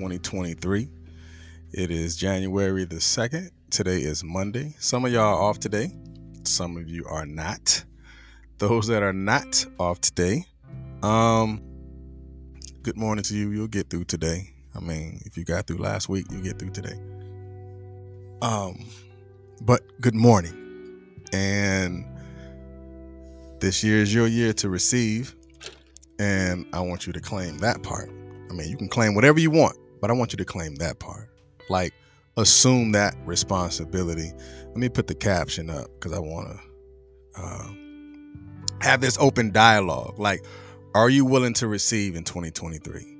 2023. It is January the 2nd. Today is Monday. Some of y'all are off today, some of you are not. Those that are not off today, um, good morning to you. You'll get through today. I mean, if you got through last week, you'll get through today. Um, but good morning. And this year is your year to receive and I want you to claim that part. I mean, you can claim whatever you want, but I want you to claim that part. Like, assume that responsibility. Let me put the caption up because I want to uh, have this open dialogue. Like, are you willing to receive in 2023?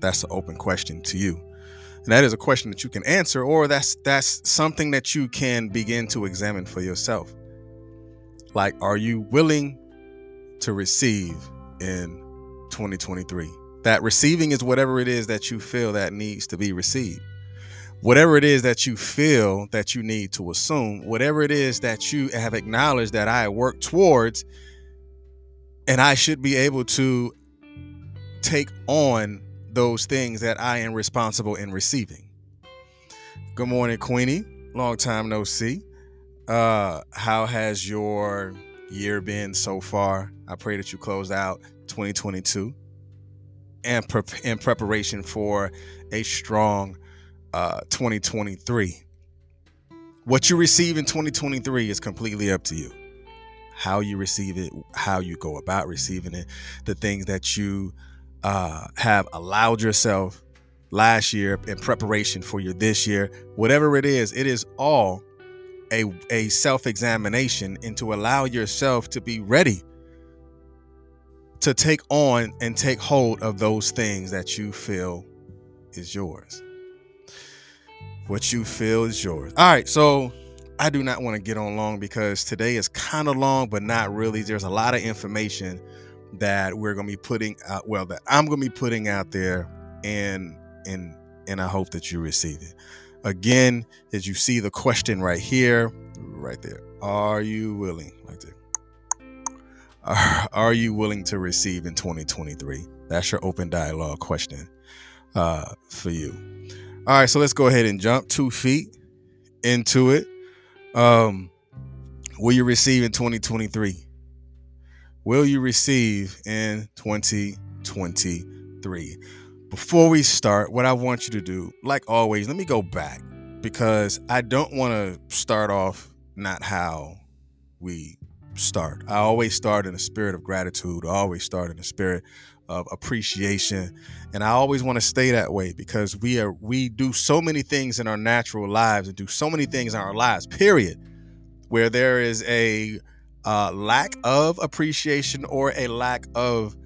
That's an open question to you. And that is a question that you can answer, or that's that's something that you can begin to examine for yourself. Like, are you willing to receive in 2023. That receiving is whatever it is that you feel that needs to be received. Whatever it is that you feel that you need to assume, whatever it is that you have acknowledged that I work towards, and I should be able to take on those things that I am responsible in receiving. Good morning, Queenie. Long time no see. Uh, how has your year been so far? I pray that you close out 2022 and pre- in preparation for a strong uh, 2023. What you receive in 2023 is completely up to you. How you receive it, how you go about receiving it, the things that you uh, have allowed yourself last year in preparation for your this year, whatever it is, it is all a, a self examination and to allow yourself to be ready to take on and take hold of those things that you feel is yours. What you feel is yours. All right, so I do not want to get on long because today is kind of long, but not really. There's a lot of information that we're going to be putting out, well, that I'm going to be putting out there, and and and I hope that you receive it. Again, as you see the question right here, right there, are you willing? Are, are you willing to receive in 2023? That's your open dialogue question uh, for you. All right, so let's go ahead and jump two feet into it. Um, will you receive in 2023? Will you receive in 2023? Before we start, what I want you to do, like always, let me go back because I don't want to start off not how we start. I always start in a spirit of gratitude. I always start in a spirit of appreciation. And I always want to stay that way because we are we do so many things in our natural lives and do so many things in our lives, period, where there is a uh, lack of appreciation or a lack of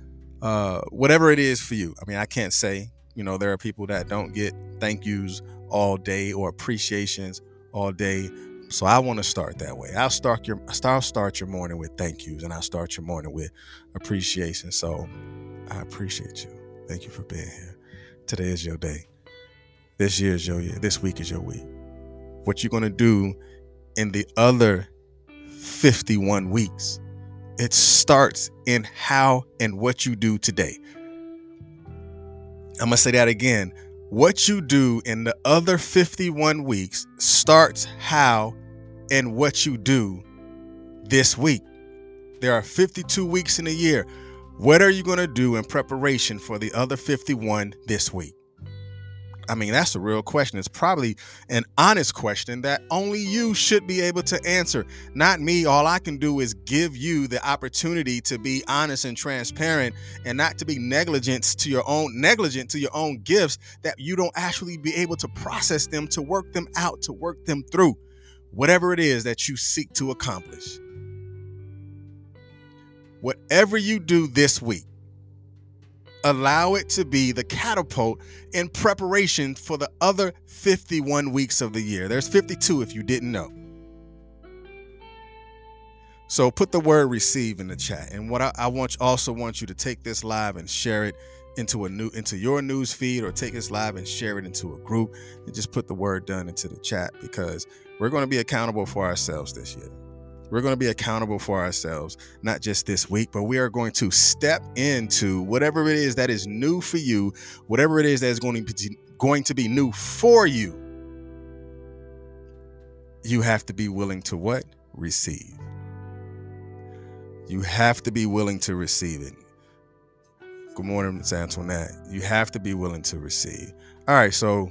uh, whatever it is for you. I mean, I can't say, you know, there are people that don't get thank yous all day or appreciations all day so I want to start that way. I'll start your I'll start your morning with thank yous and I'll start your morning with appreciation. So I appreciate you. Thank you for being here. Today is your day. This year is your year. This week is your week. What you're gonna do in the other 51 weeks, it starts in how and what you do today. I'm gonna say that again what you do in the other 51 weeks starts how and what you do this week. There are 52 weeks in a year. What are you going to do in preparation for the other 51 this week? I mean, that's a real question. It's probably an honest question that only you should be able to answer, not me. All I can do is give you the opportunity to be honest and transparent and not to be negligent to your own negligent to your own gifts that you don't actually be able to process them, to work them out, to work them through. Whatever it is that you seek to accomplish. Whatever you do this week, allow it to be the catapult in preparation for the other 51 weeks of the year. There's 52 if you didn't know. So put the word receive in the chat. And what I, I want also want you to take this live and share it into a new into your news feed or take this live and share it into a group and just put the word done into the chat because we're going to be accountable for ourselves this year. We're going to be accountable for ourselves, not just this week, but we are going to step into whatever it is that is new for you, whatever it is that is going to be, going to be new for you. You have to be willing to what? Receive. You have to be willing to receive it. Good morning, Miss Antoinette. You have to be willing to receive. All right, so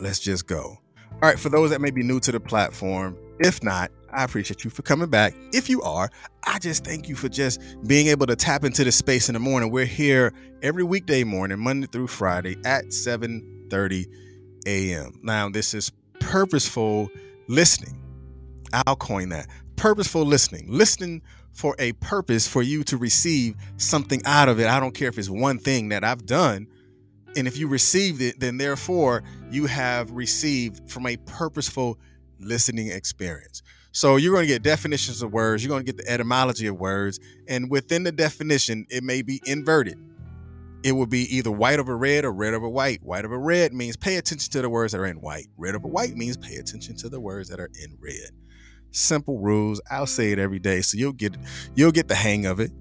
let's just go. All right, for those that may be new to the platform, if not, I appreciate you for coming back. If you are, I just thank you for just being able to tap into the space in the morning. We're here every weekday morning, Monday through Friday at 7:30 a.m. Now, this is purposeful listening. I'll coin that. Purposeful listening. Listening for a purpose for you to receive something out of it. I don't care if it's one thing that I've done. And if you received it, then therefore you have received from a purposeful listening experience. So you're going to get definitions of words, you're going to get the etymology of words, and within the definition, it may be inverted. It will be either white over red or red over white. White over red means pay attention to the words that are in white. Red over white means pay attention to the words that are in red. Simple rules. I'll say it every day, so you'll get you'll get the hang of it.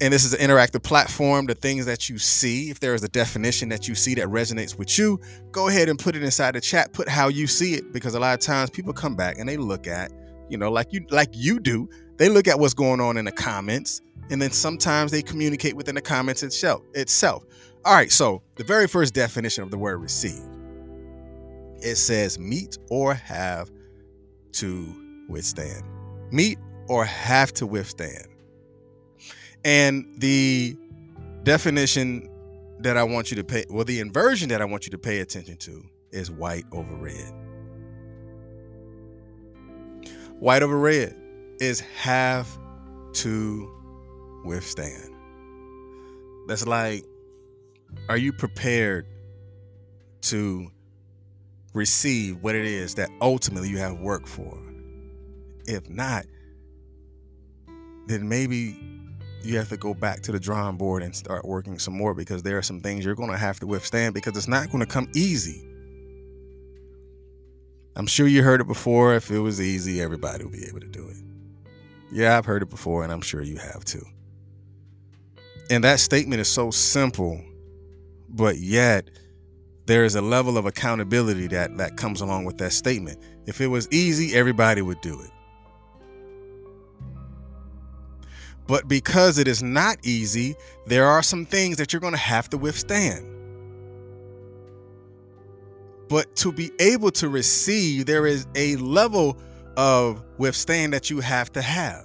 And this is an interactive platform. The things that you see, if there is a definition that you see that resonates with you, go ahead and put it inside the chat. Put how you see it, because a lot of times people come back and they look at, you know, like you like you do. They look at what's going on in the comments, and then sometimes they communicate within the comments itself. Itself. All right. So the very first definition of the word receive, it says meet or have to withstand. Meet or have to withstand. And the definition that I want you to pay, well, the inversion that I want you to pay attention to is white over red. White over red is have to withstand. That's like, are you prepared to receive what it is that ultimately you have worked for? If not, then maybe you have to go back to the drawing board and start working some more because there are some things you're going to have to withstand because it's not going to come easy. I'm sure you heard it before. If it was easy, everybody would be able to do it. Yeah, I've heard it before, and I'm sure you have too. And that statement is so simple, but yet there is a level of accountability that that comes along with that statement. If it was easy, everybody would do it. But because it is not easy, there are some things that you're going to have to withstand. But to be able to receive, there is a level of withstand that you have to have.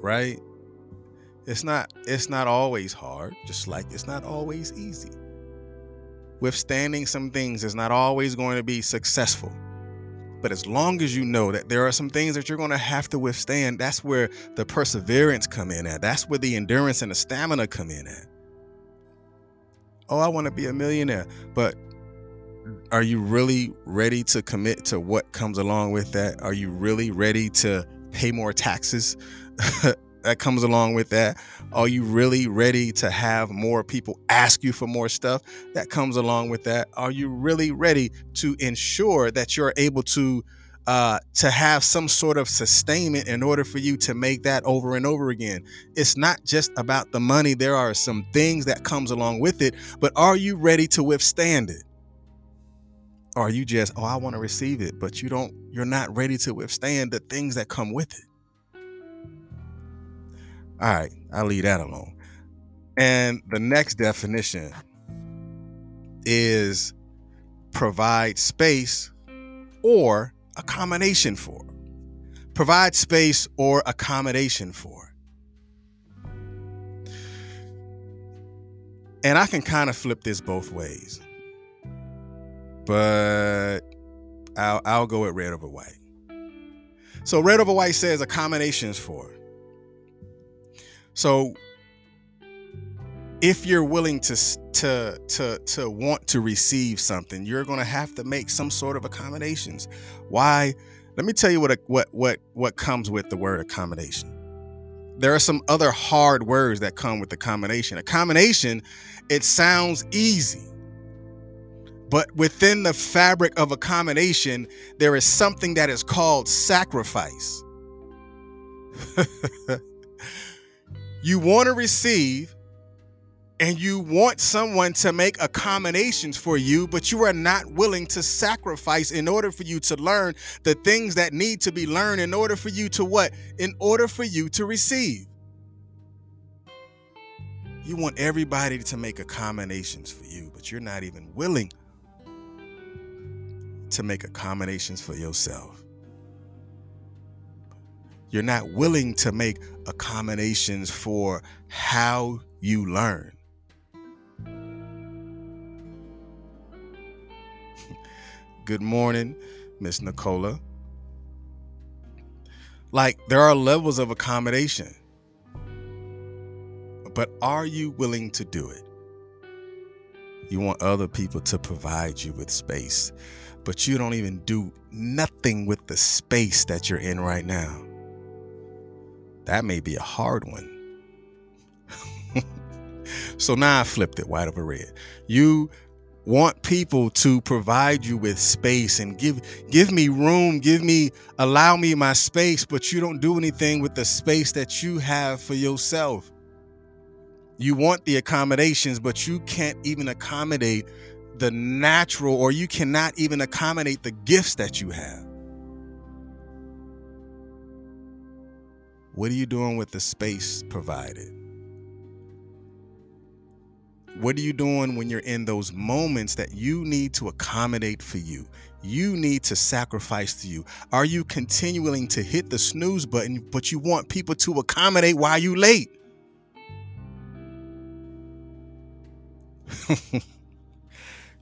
Right? It's not it's not always hard, just like it's not always easy. Withstanding some things is not always going to be successful. But as long as you know that there are some things that you're going to have to withstand, that's where the perseverance come in at. That's where the endurance and the stamina come in at. Oh, I want to be a millionaire, but are you really ready to commit to what comes along with that? Are you really ready to pay more taxes that comes along with that? Are you really ready to have more people ask you for more stuff that comes along with that? Are you really ready to ensure that you're able to uh, to have some sort of sustainment in order for you to make that over and over again. It's not just about the money. There are some things that comes along with it, but are you ready to withstand it? Or are you just, oh, I want to receive it, but you don't, you're not ready to withstand the things that come with it. All right, I'll leave that alone. And the next definition is provide space or accommodation for. Provide space or accommodation for. And I can kind of flip this both ways. But I'll, I'll go with red over white. So red over white says accommodations for. So if you're willing to to to to want to receive something, you're going to have to make some sort of accommodations. Why? Let me tell you what what what what comes with the word accommodation. There are some other hard words that come with the combination. A combination, it sounds easy. But within the fabric of accommodation, there is something that is called sacrifice. you want to receive and you want someone to make accommodations for you, but you are not willing to sacrifice in order for you to learn the things that need to be learned in order for you to what? In order for you to receive. You want everybody to make accommodations for you, but you're not even willing to make accommodations for yourself. You're not willing to make accommodations for how you learn. Good morning, Miss Nicola. Like, there are levels of accommodation, but are you willing to do it? You want other people to provide you with space, but you don't even do nothing with the space that you're in right now. That may be a hard one. so now I flipped it white over red. You want people to provide you with space and give give me room give me allow me my space but you don't do anything with the space that you have for yourself you want the accommodations but you can't even accommodate the natural or you cannot even accommodate the gifts that you have what are you doing with the space provided what are you doing when you're in those moments that you need to accommodate for you? You need to sacrifice to you. Are you continuing to hit the snooze button, but you want people to accommodate while you late?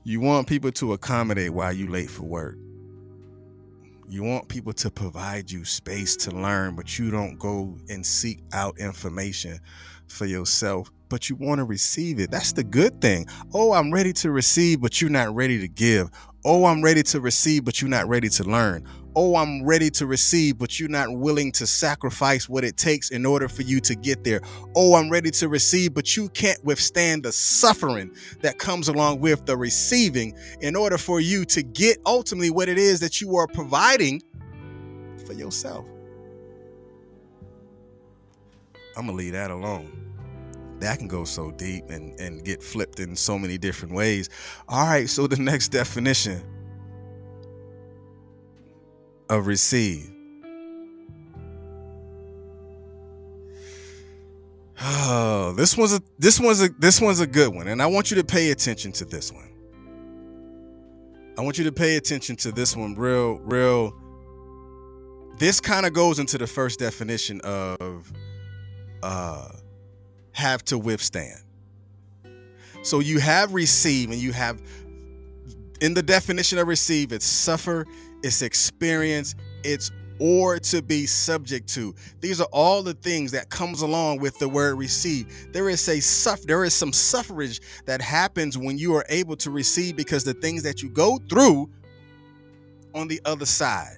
you want people to accommodate while you late for work. You want people to provide you space to learn, but you don't go and seek out information for yourself but you want to receive it. That's the good thing. Oh, I'm ready to receive, but you're not ready to give. Oh, I'm ready to receive, but you're not ready to learn. Oh, I'm ready to receive, but you're not willing to sacrifice what it takes in order for you to get there. Oh, I'm ready to receive, but you can't withstand the suffering that comes along with the receiving in order for you to get ultimately what it is that you are providing for yourself. I'm to leave that alone that can go so deep and, and get flipped in so many different ways. All right, so the next definition of receive. Oh, this one's a this one's a this one's a good one, and I want you to pay attention to this one. I want you to pay attention to this one real, real. This kind of goes into the first definition of uh have to withstand. So you have receive and you have in the definition of receive, it's suffer, it's experience, it's or to be subject to. These are all the things that comes along with the word receive. There is a suffer, there is some suffrage that happens when you are able to receive because the things that you go through on the other side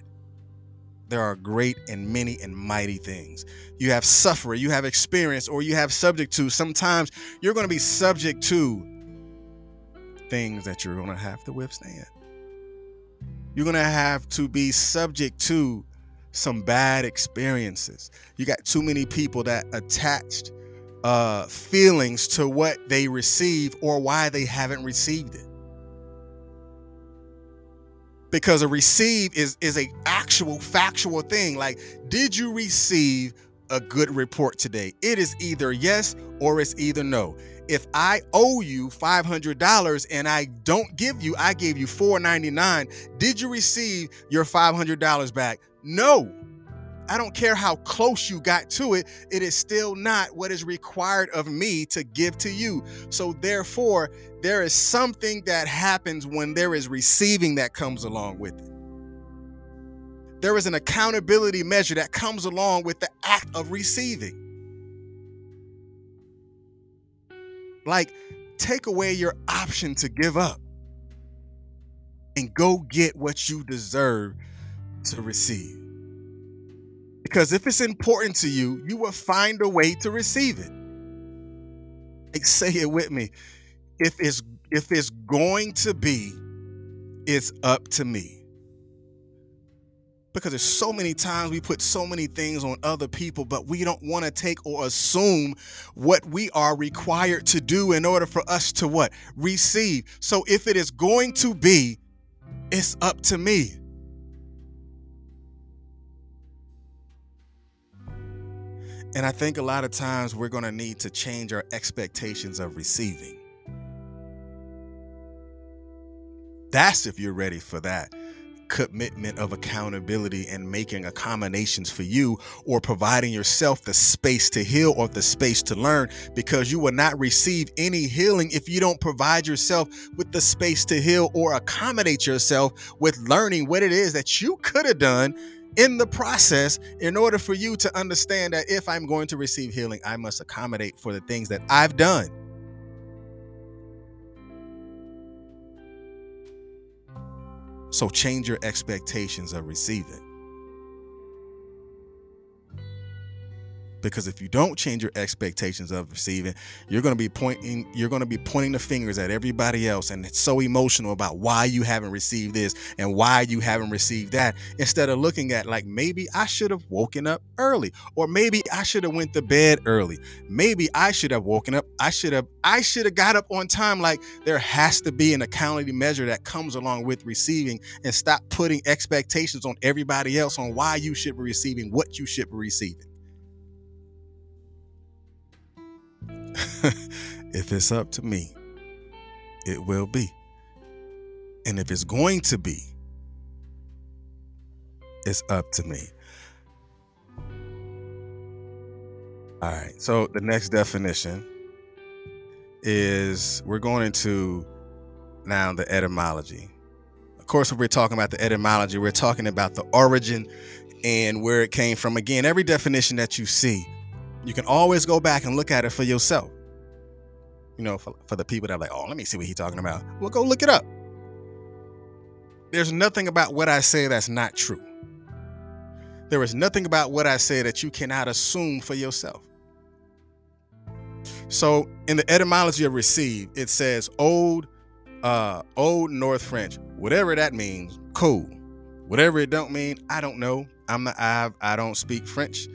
there are great and many and mighty things. You have suffering, you have experience, or you have subject to. Sometimes you're going to be subject to things that you're going to have to withstand. You're going to have to be subject to some bad experiences. You got too many people that attached uh, feelings to what they receive or why they haven't received it. Because a receive is is a actual factual thing. Like did you receive a good report today? It is either yes or it's either no if i owe you $500 and i don't give you i gave you 499 did you receive your $500 back no I don't care how close you got to it, it is still not what is required of me to give to you. So, therefore, there is something that happens when there is receiving that comes along with it. There is an accountability measure that comes along with the act of receiving. Like, take away your option to give up and go get what you deserve to receive. Because if it's important to you, you will find a way to receive it. Like say it with me. If it's if it's going to be it's up to me. Because there's so many times we put so many things on other people, but we don't want to take or assume what we are required to do in order for us to what? Receive. So if it is going to be, it's up to me. And I think a lot of times we're going to need to change our expectations of receiving. That's if you're ready for that commitment of accountability and making accommodations for you or providing yourself the space to heal or the space to learn because you will not receive any healing if you don't provide yourself with the space to heal or accommodate yourself with learning what it is that you could have done in the process in order for you to understand that if I'm going to receive healing, I must accommodate for the things that I've done. So change your expectations of receiving. Because if you don't change your expectations of receiving you're going to be pointing you're going to be pointing the fingers at everybody else and it's so emotional about why you haven't received this and why you haven't received that instead of looking at like maybe I should have woken up early or maybe I should have went to bed early. Maybe I should have woken up I should have I should have got up on time. Like there has to be an accountability measure that comes along with receiving and stop putting expectations on everybody else on why you should be receiving what you should be receiving if it's up to me, it will be. And if it's going to be, it's up to me. All right. So the next definition is we're going into now the etymology. Of course, when we're talking about the etymology, we're talking about the origin and where it came from. Again, every definition that you see you can always go back and look at it for yourself. You know, for, for the people that are like, oh, let me see what he's talking about. Well, go look it up. There's nothing about what I say that's not true. There is nothing about what I say that you cannot assume for yourself. So in the etymology of receive, it says old, uh, old North French, whatever that means, cool. Whatever it don't mean, I don't know. I'm not I've. I don't speak French.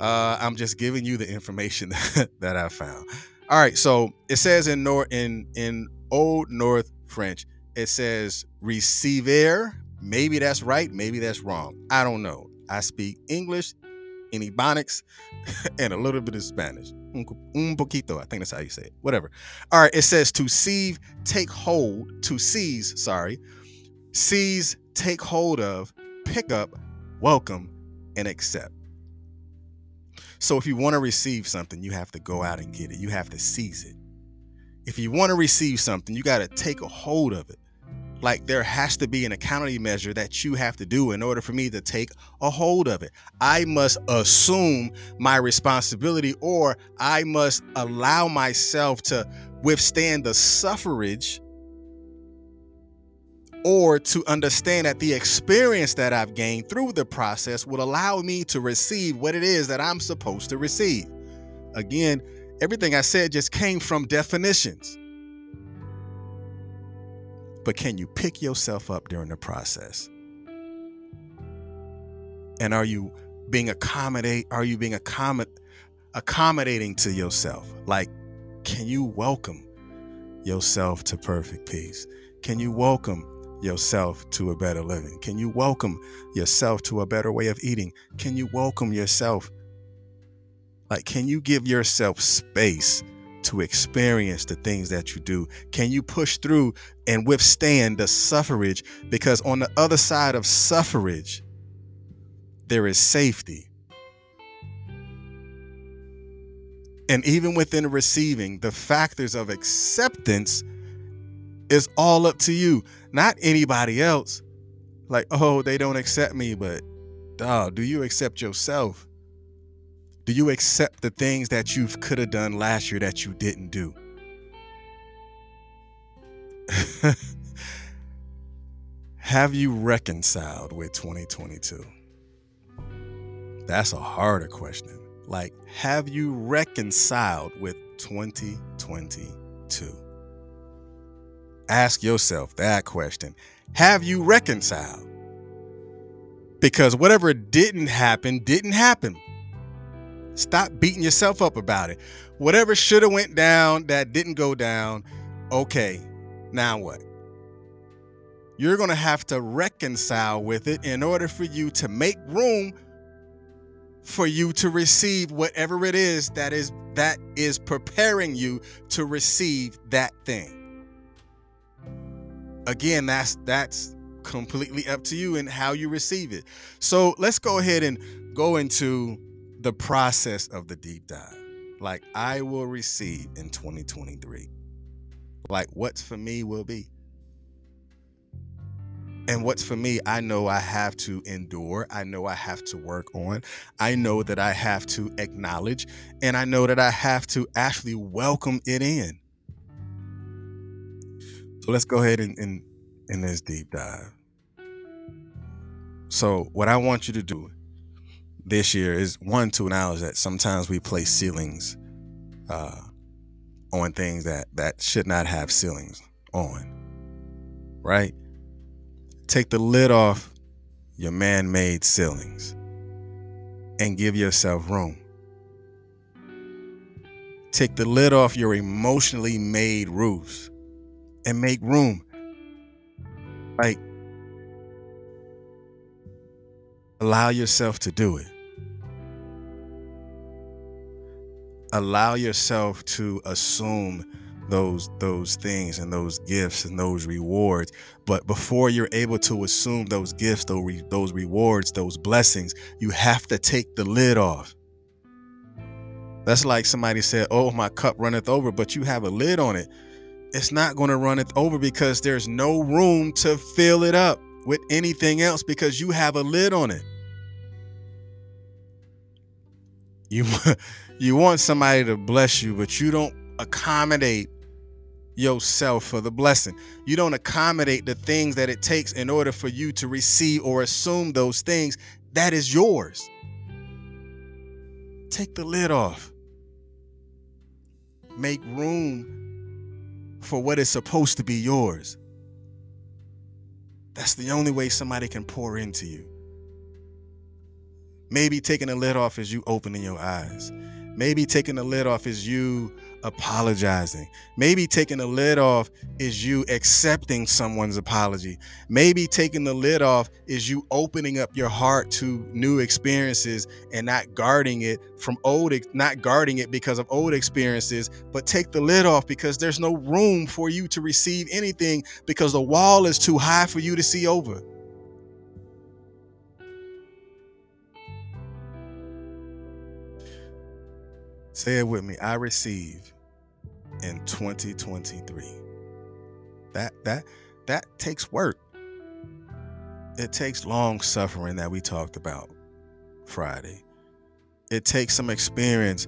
Uh, I'm just giving you the information that I found. All right, so it says in Nor in in Old North French, it says receiver. Maybe that's right, maybe that's wrong. I don't know. I speak English, in Ebonics, and a little bit of Spanish. Un poquito, I think that's how you say it. Whatever. All right, it says to seize, take hold, to seize, sorry, seize, take hold of, pick up, welcome, and accept. So if you want to receive something, you have to go out and get it. You have to seize it. If you want to receive something, you got to take a hold of it. Like there has to be an accountability measure that you have to do in order for me to take a hold of it. I must assume my responsibility or I must allow myself to withstand the suffrage or to understand that the experience that I've gained through the process will allow me to receive what it is that I'm supposed to receive. Again, everything I said just came from definitions. But can you pick yourself up during the process? And are you being accommodate are you being accommod accommodating to yourself? Like can you welcome yourself to perfect peace? Can you welcome yourself to a better living? Can you welcome yourself to a better way of eating? Can you welcome yourself? Like, can you give yourself space to experience the things that you do? Can you push through and withstand the suffrage? Because on the other side of suffrage, there is safety. And even within receiving, the factors of acceptance is all up to you not anybody else. Like, oh, they don't accept me, but dog, do you accept yourself? Do you accept the things that you could have done last year that you didn't do? have you reconciled with 2022? That's a harder question. Like, have you reconciled with 2022? Ask yourself that question Have you reconciled? Because whatever didn't happen, didn't happen. Stop beating yourself up about it. Whatever should have went down that didn't go down, okay, now what? You're going to have to reconcile with it in order for you to make room for you to receive whatever it is that is that is preparing you to receive that thing. Again, that's that's completely up to you and how you receive it. So, let's go ahead and go into the process of the deep dive. Like I will receive in 2023. Like what's for me will be. And what's for me, I know I have to endure. I know I have to work on. I know that I have to acknowledge. And I know that I have to actually welcome it in. So let's go ahead and in, in this deep dive. So, what I want you to do this year is one to acknowledge that sometimes we place ceilings uh, on things that that should not have ceilings on, right? Take the lid off your man-made ceilings and give yourself room. Take the lid off your emotionally made roofs and make room. Like allow yourself to do it. allow yourself to assume those those things and those gifts and those rewards but before you're able to assume those gifts those, re- those rewards those blessings you have to take the lid off that's like somebody said oh my cup runneth over but you have a lid on it it's not going to run it over because there's no room to fill it up with anything else because you have a lid on it you you want somebody to bless you, but you don't accommodate yourself for the blessing. You don't accommodate the things that it takes in order for you to receive or assume those things that is yours. Take the lid off. Make room for what is supposed to be yours. That's the only way somebody can pour into you. Maybe taking the lid off is you opening your eyes. Maybe taking the lid off is you apologizing. Maybe taking the lid off is you accepting someone's apology. Maybe taking the lid off is you opening up your heart to new experiences and not guarding it from old not guarding it because of old experiences, but take the lid off because there's no room for you to receive anything because the wall is too high for you to see over. Say it with me. I receive in 2023. That that that takes work. It takes long suffering that we talked about Friday. It takes some experience.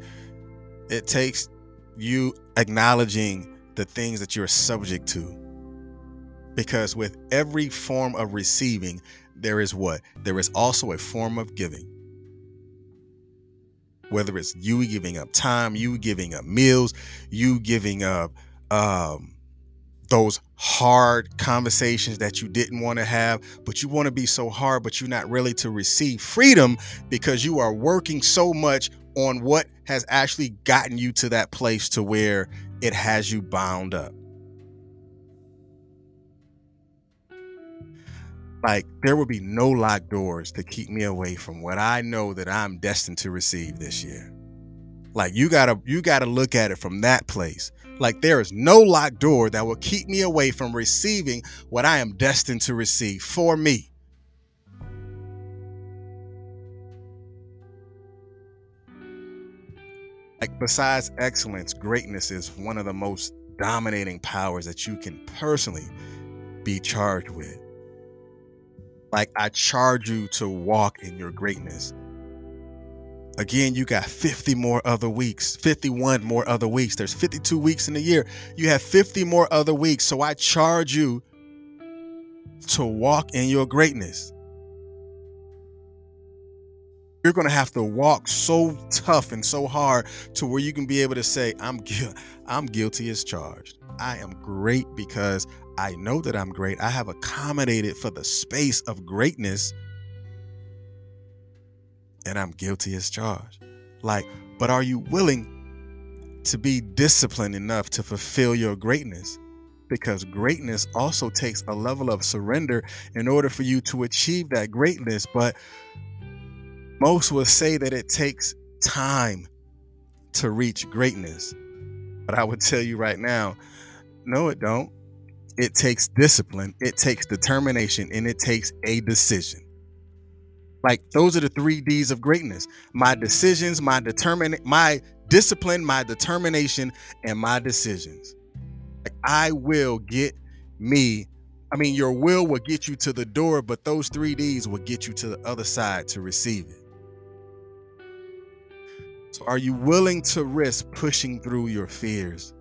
It takes you acknowledging the things that you're subject to. Because with every form of receiving, there is what? There is also a form of giving whether it's you giving up time, you giving up meals, you giving up um, those hard conversations that you didn't want to have, but you want to be so hard, but you're not really to receive freedom because you are working so much on what has actually gotten you to that place to where it has you bound up. Like there will be no locked doors to keep me away from what I know that I'm destined to receive this year. Like you gotta you gotta look at it from that place. Like there is no locked door that will keep me away from receiving what I am destined to receive for me. Like besides excellence, greatness is one of the most dominating powers that you can personally be charged with. Like I charge you to walk in your greatness. Again, you got 50 more other weeks, 51 more other weeks. There's 52 weeks in a year. You have 50 more other weeks. So I charge you to walk in your greatness. You're going to have to walk so tough and so hard to where you can be able to say, I'm, gu- I'm guilty as charged. I am great because I know that I'm great. I have accommodated for the space of greatness and I'm guilty as charged. Like, but are you willing to be disciplined enough to fulfill your greatness? Because greatness also takes a level of surrender in order for you to achieve that greatness. But most will say that it takes time to reach greatness. But I would tell you right now, no, it don't. It takes discipline, it takes determination, and it takes a decision. Like those are the three D's of greatness. My decisions, my determine my discipline, my determination, and my decisions. Like I will get me. I mean, your will will get you to the door, but those three D's will get you to the other side to receive it. So, are you willing to risk pushing through your fears,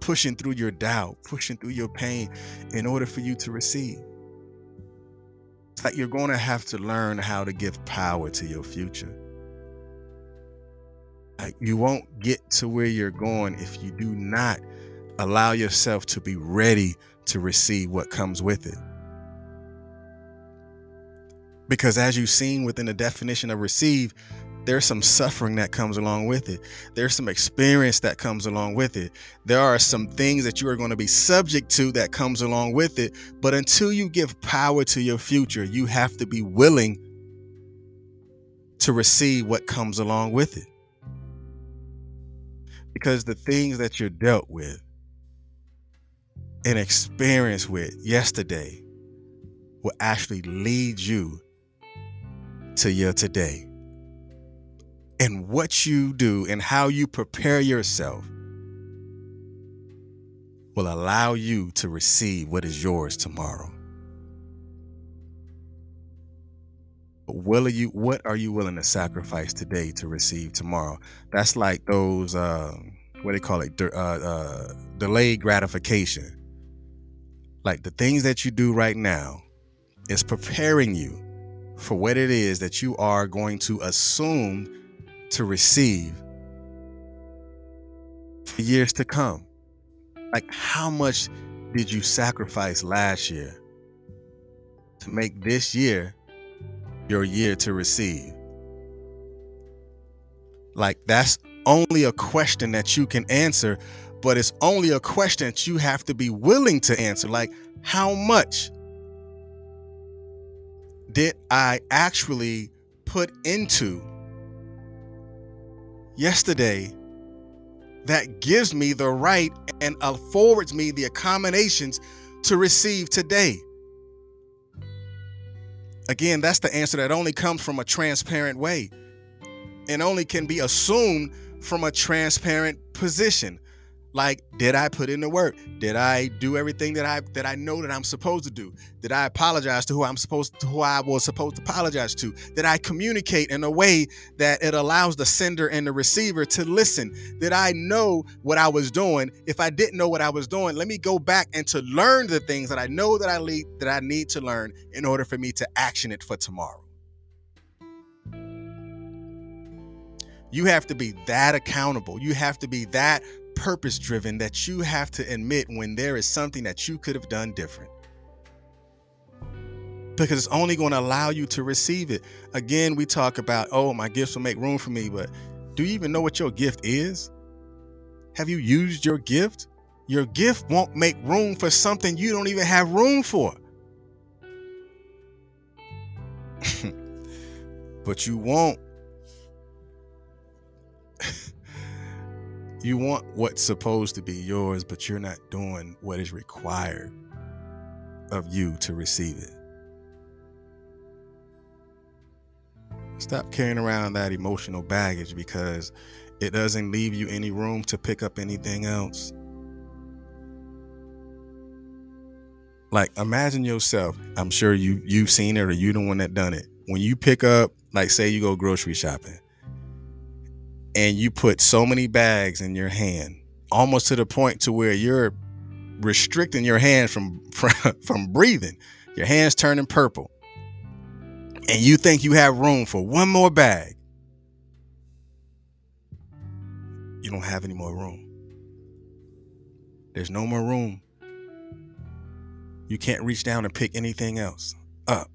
pushing through your doubt, pushing through your pain in order for you to receive? It's like you're going to have to learn how to give power to your future. Like you won't get to where you're going if you do not allow yourself to be ready to receive what comes with it. Because as you've seen within the definition of receive, there's some suffering that comes along with it. There's some experience that comes along with it. There are some things that you are going to be subject to that comes along with it. But until you give power to your future, you have to be willing to receive what comes along with it. Because the things that you're dealt with and experienced with yesterday will actually lead you to your today and what you do and how you prepare yourself will allow you to receive what is yours tomorrow. But will you what are you willing to sacrifice today to receive tomorrow? That's like those uh, what do they call it uh, uh, delayed gratification. Like the things that you do right now is preparing you for what it is that you are going to assume to receive for years to come. Like, how much did you sacrifice last year to make this year your year to receive? Like, that's only a question that you can answer, but it's only a question that you have to be willing to answer. Like, how much did I actually put into yesterday that gives me the right and affords me the accommodations to receive today? Again, that's the answer that only comes from a transparent way and only can be assumed from a transparent position. Like, did I put in the work? Did I do everything that I that I know that I'm supposed to do? Did I apologize to who I'm supposed to who I was supposed to apologize to? Did I communicate in a way that it allows the sender and the receiver to listen? Did I know what I was doing? If I didn't know what I was doing, let me go back and to learn the things that I know that I lead, that I need to learn in order for me to action it for tomorrow. You have to be that accountable. You have to be that purpose driven that you have to admit when there is something that you could have done different. Because it's only going to allow you to receive it. Again, we talk about, oh, my gifts will make room for me, but do you even know what your gift is? Have you used your gift? Your gift won't make room for something you don't even have room for. but you won't you want what's supposed to be yours, but you're not doing what is required of you to receive it. Stop carrying around that emotional baggage because it doesn't leave you any room to pick up anything else. Like imagine yourself, I'm sure you you've seen it or you the one that done it. When you pick up, like say you go grocery shopping and you put so many bags in your hand, almost to the point to where you're restricting your hand from from, from breathing. Your hands turning purple. And you think you have room for one more bag. You don't have any more room. There's no more room. You can't reach down and pick anything else up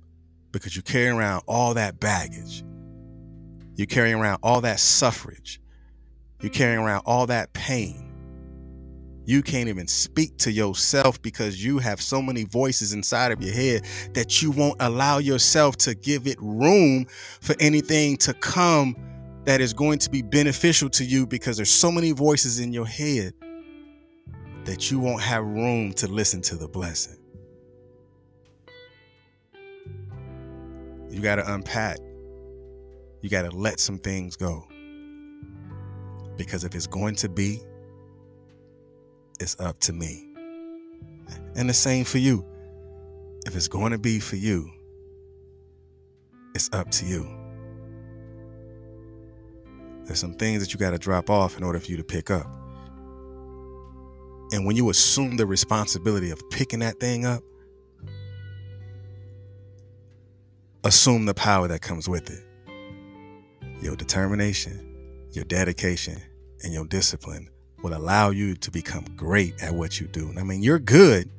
because you carry around all that baggage. You're carrying around all that suffrage. You're carrying around all that pain. You can't even speak to yourself because you have so many voices inside of your head that you won't allow yourself to give it room for anything to come that is going to be beneficial to you because there's so many voices in your head that you won't have room to listen to the blessing. You got to unpack. You got to let some things go. Because if it's going to be, it's up to me. And the same for you. If it's going to be for you, it's up to you. There's some things that you got to drop off in order for you to pick up. And when you assume the responsibility of picking that thing up, assume the power that comes with it. Your determination, your dedication, and your discipline will allow you to become great at what you do. I mean, you're good,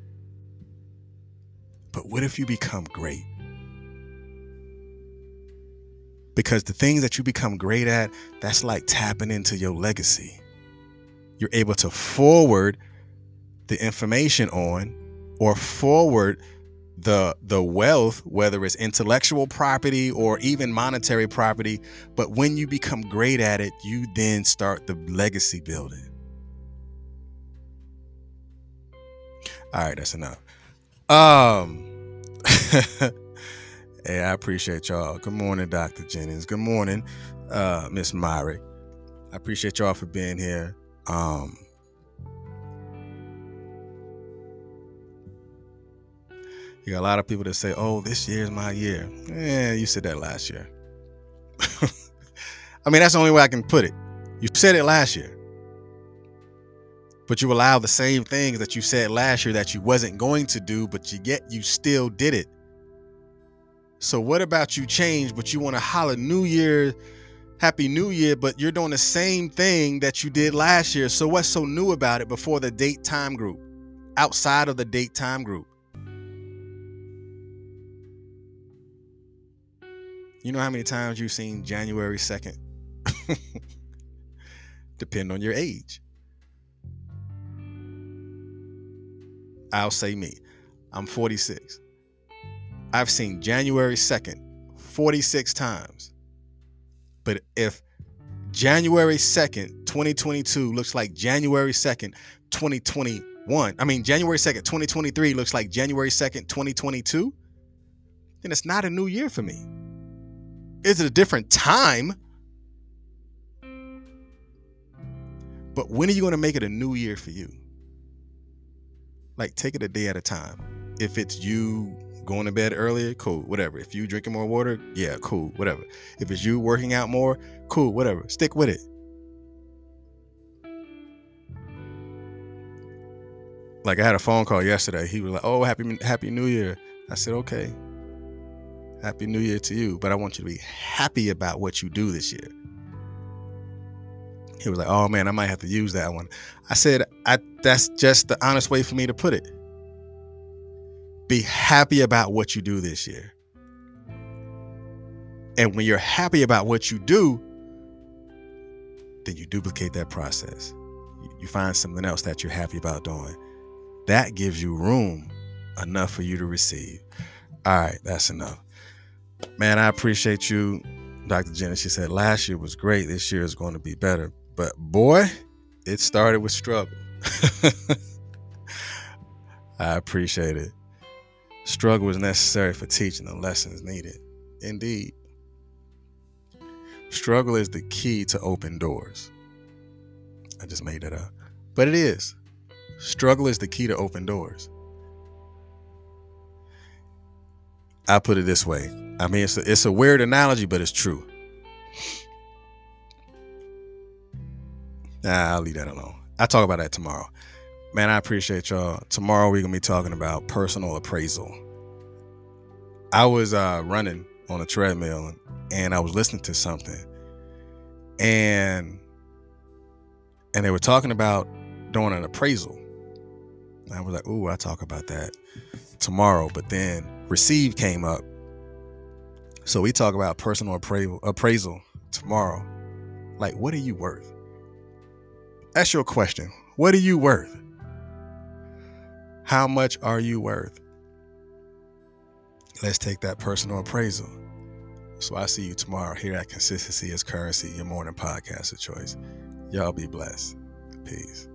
but what if you become great? Because the things that you become great at, that's like tapping into your legacy. You're able to forward the information on or forward the the wealth whether it's intellectual property or even monetary property but when you become great at it you then start the legacy building All right, that's enough. Um, hey, I appreciate y'all. Good morning, Dr. Jennings. Good morning, uh, Miss Myrick. I appreciate y'all for being here. Um, you got a lot of people that say, "Oh, this year's my year." Yeah, you said that last year. I mean, that's the only way I can put it. You said it last year but you allow the same things that you said last year that you wasn't going to do, but you yet you still did it. So what about you change, but you want to holler New Year, Happy New Year, but you're doing the same thing that you did last year. So what's so new about it before the date time group, outside of the date time group? You know how many times you've seen January 2nd? Depend on your age. I'll say me. I'm 46. I've seen January 2nd 46 times. But if January 2nd, 2022 looks like January 2nd, 2021, I mean, January 2nd, 2023 looks like January 2nd, 2022, then it's not a new year for me. Is it a different time? But when are you going to make it a new year for you? like take it a day at a time. If it's you going to bed earlier, cool, whatever. If you drinking more water, yeah, cool, whatever. If it's you working out more, cool, whatever. Stick with it. Like I had a phone call yesterday. He was like, "Oh, happy happy New Year." I said, "Okay. Happy New Year to you, but I want you to be happy about what you do this year." He was like, "Oh man, I might have to use that one." I said, "I that's just the honest way for me to put it. Be happy about what you do this year. And when you're happy about what you do, then you duplicate that process. You find something else that you're happy about doing. That gives you room enough for you to receive. All right, that's enough. Man, I appreciate you, Dr. Jenna. She said last year was great. This year is going to be better. But boy, it started with struggle. I appreciate it. Struggle is necessary for teaching the lessons needed. Indeed. Struggle is the key to open doors. I just made that up. But it is. Struggle is the key to open doors. I put it this way. I mean, it's a, it's a weird analogy, but it's true. Nah, I'll leave that alone. I'll talk about that tomorrow. Man, I appreciate y'all. Tomorrow we're gonna be talking about personal appraisal. I was uh, running on a treadmill and I was listening to something, and and they were talking about doing an appraisal. I was like, ooh, I talk about that tomorrow. But then receive came up. So we talk about personal appraisal, appraisal tomorrow. Like, what are you worth? That's your question. What are you worth? How much are you worth? Let's take that personal appraisal. So I see you tomorrow here at Consistency is Currency, your morning podcast of choice. Y'all be blessed. Peace.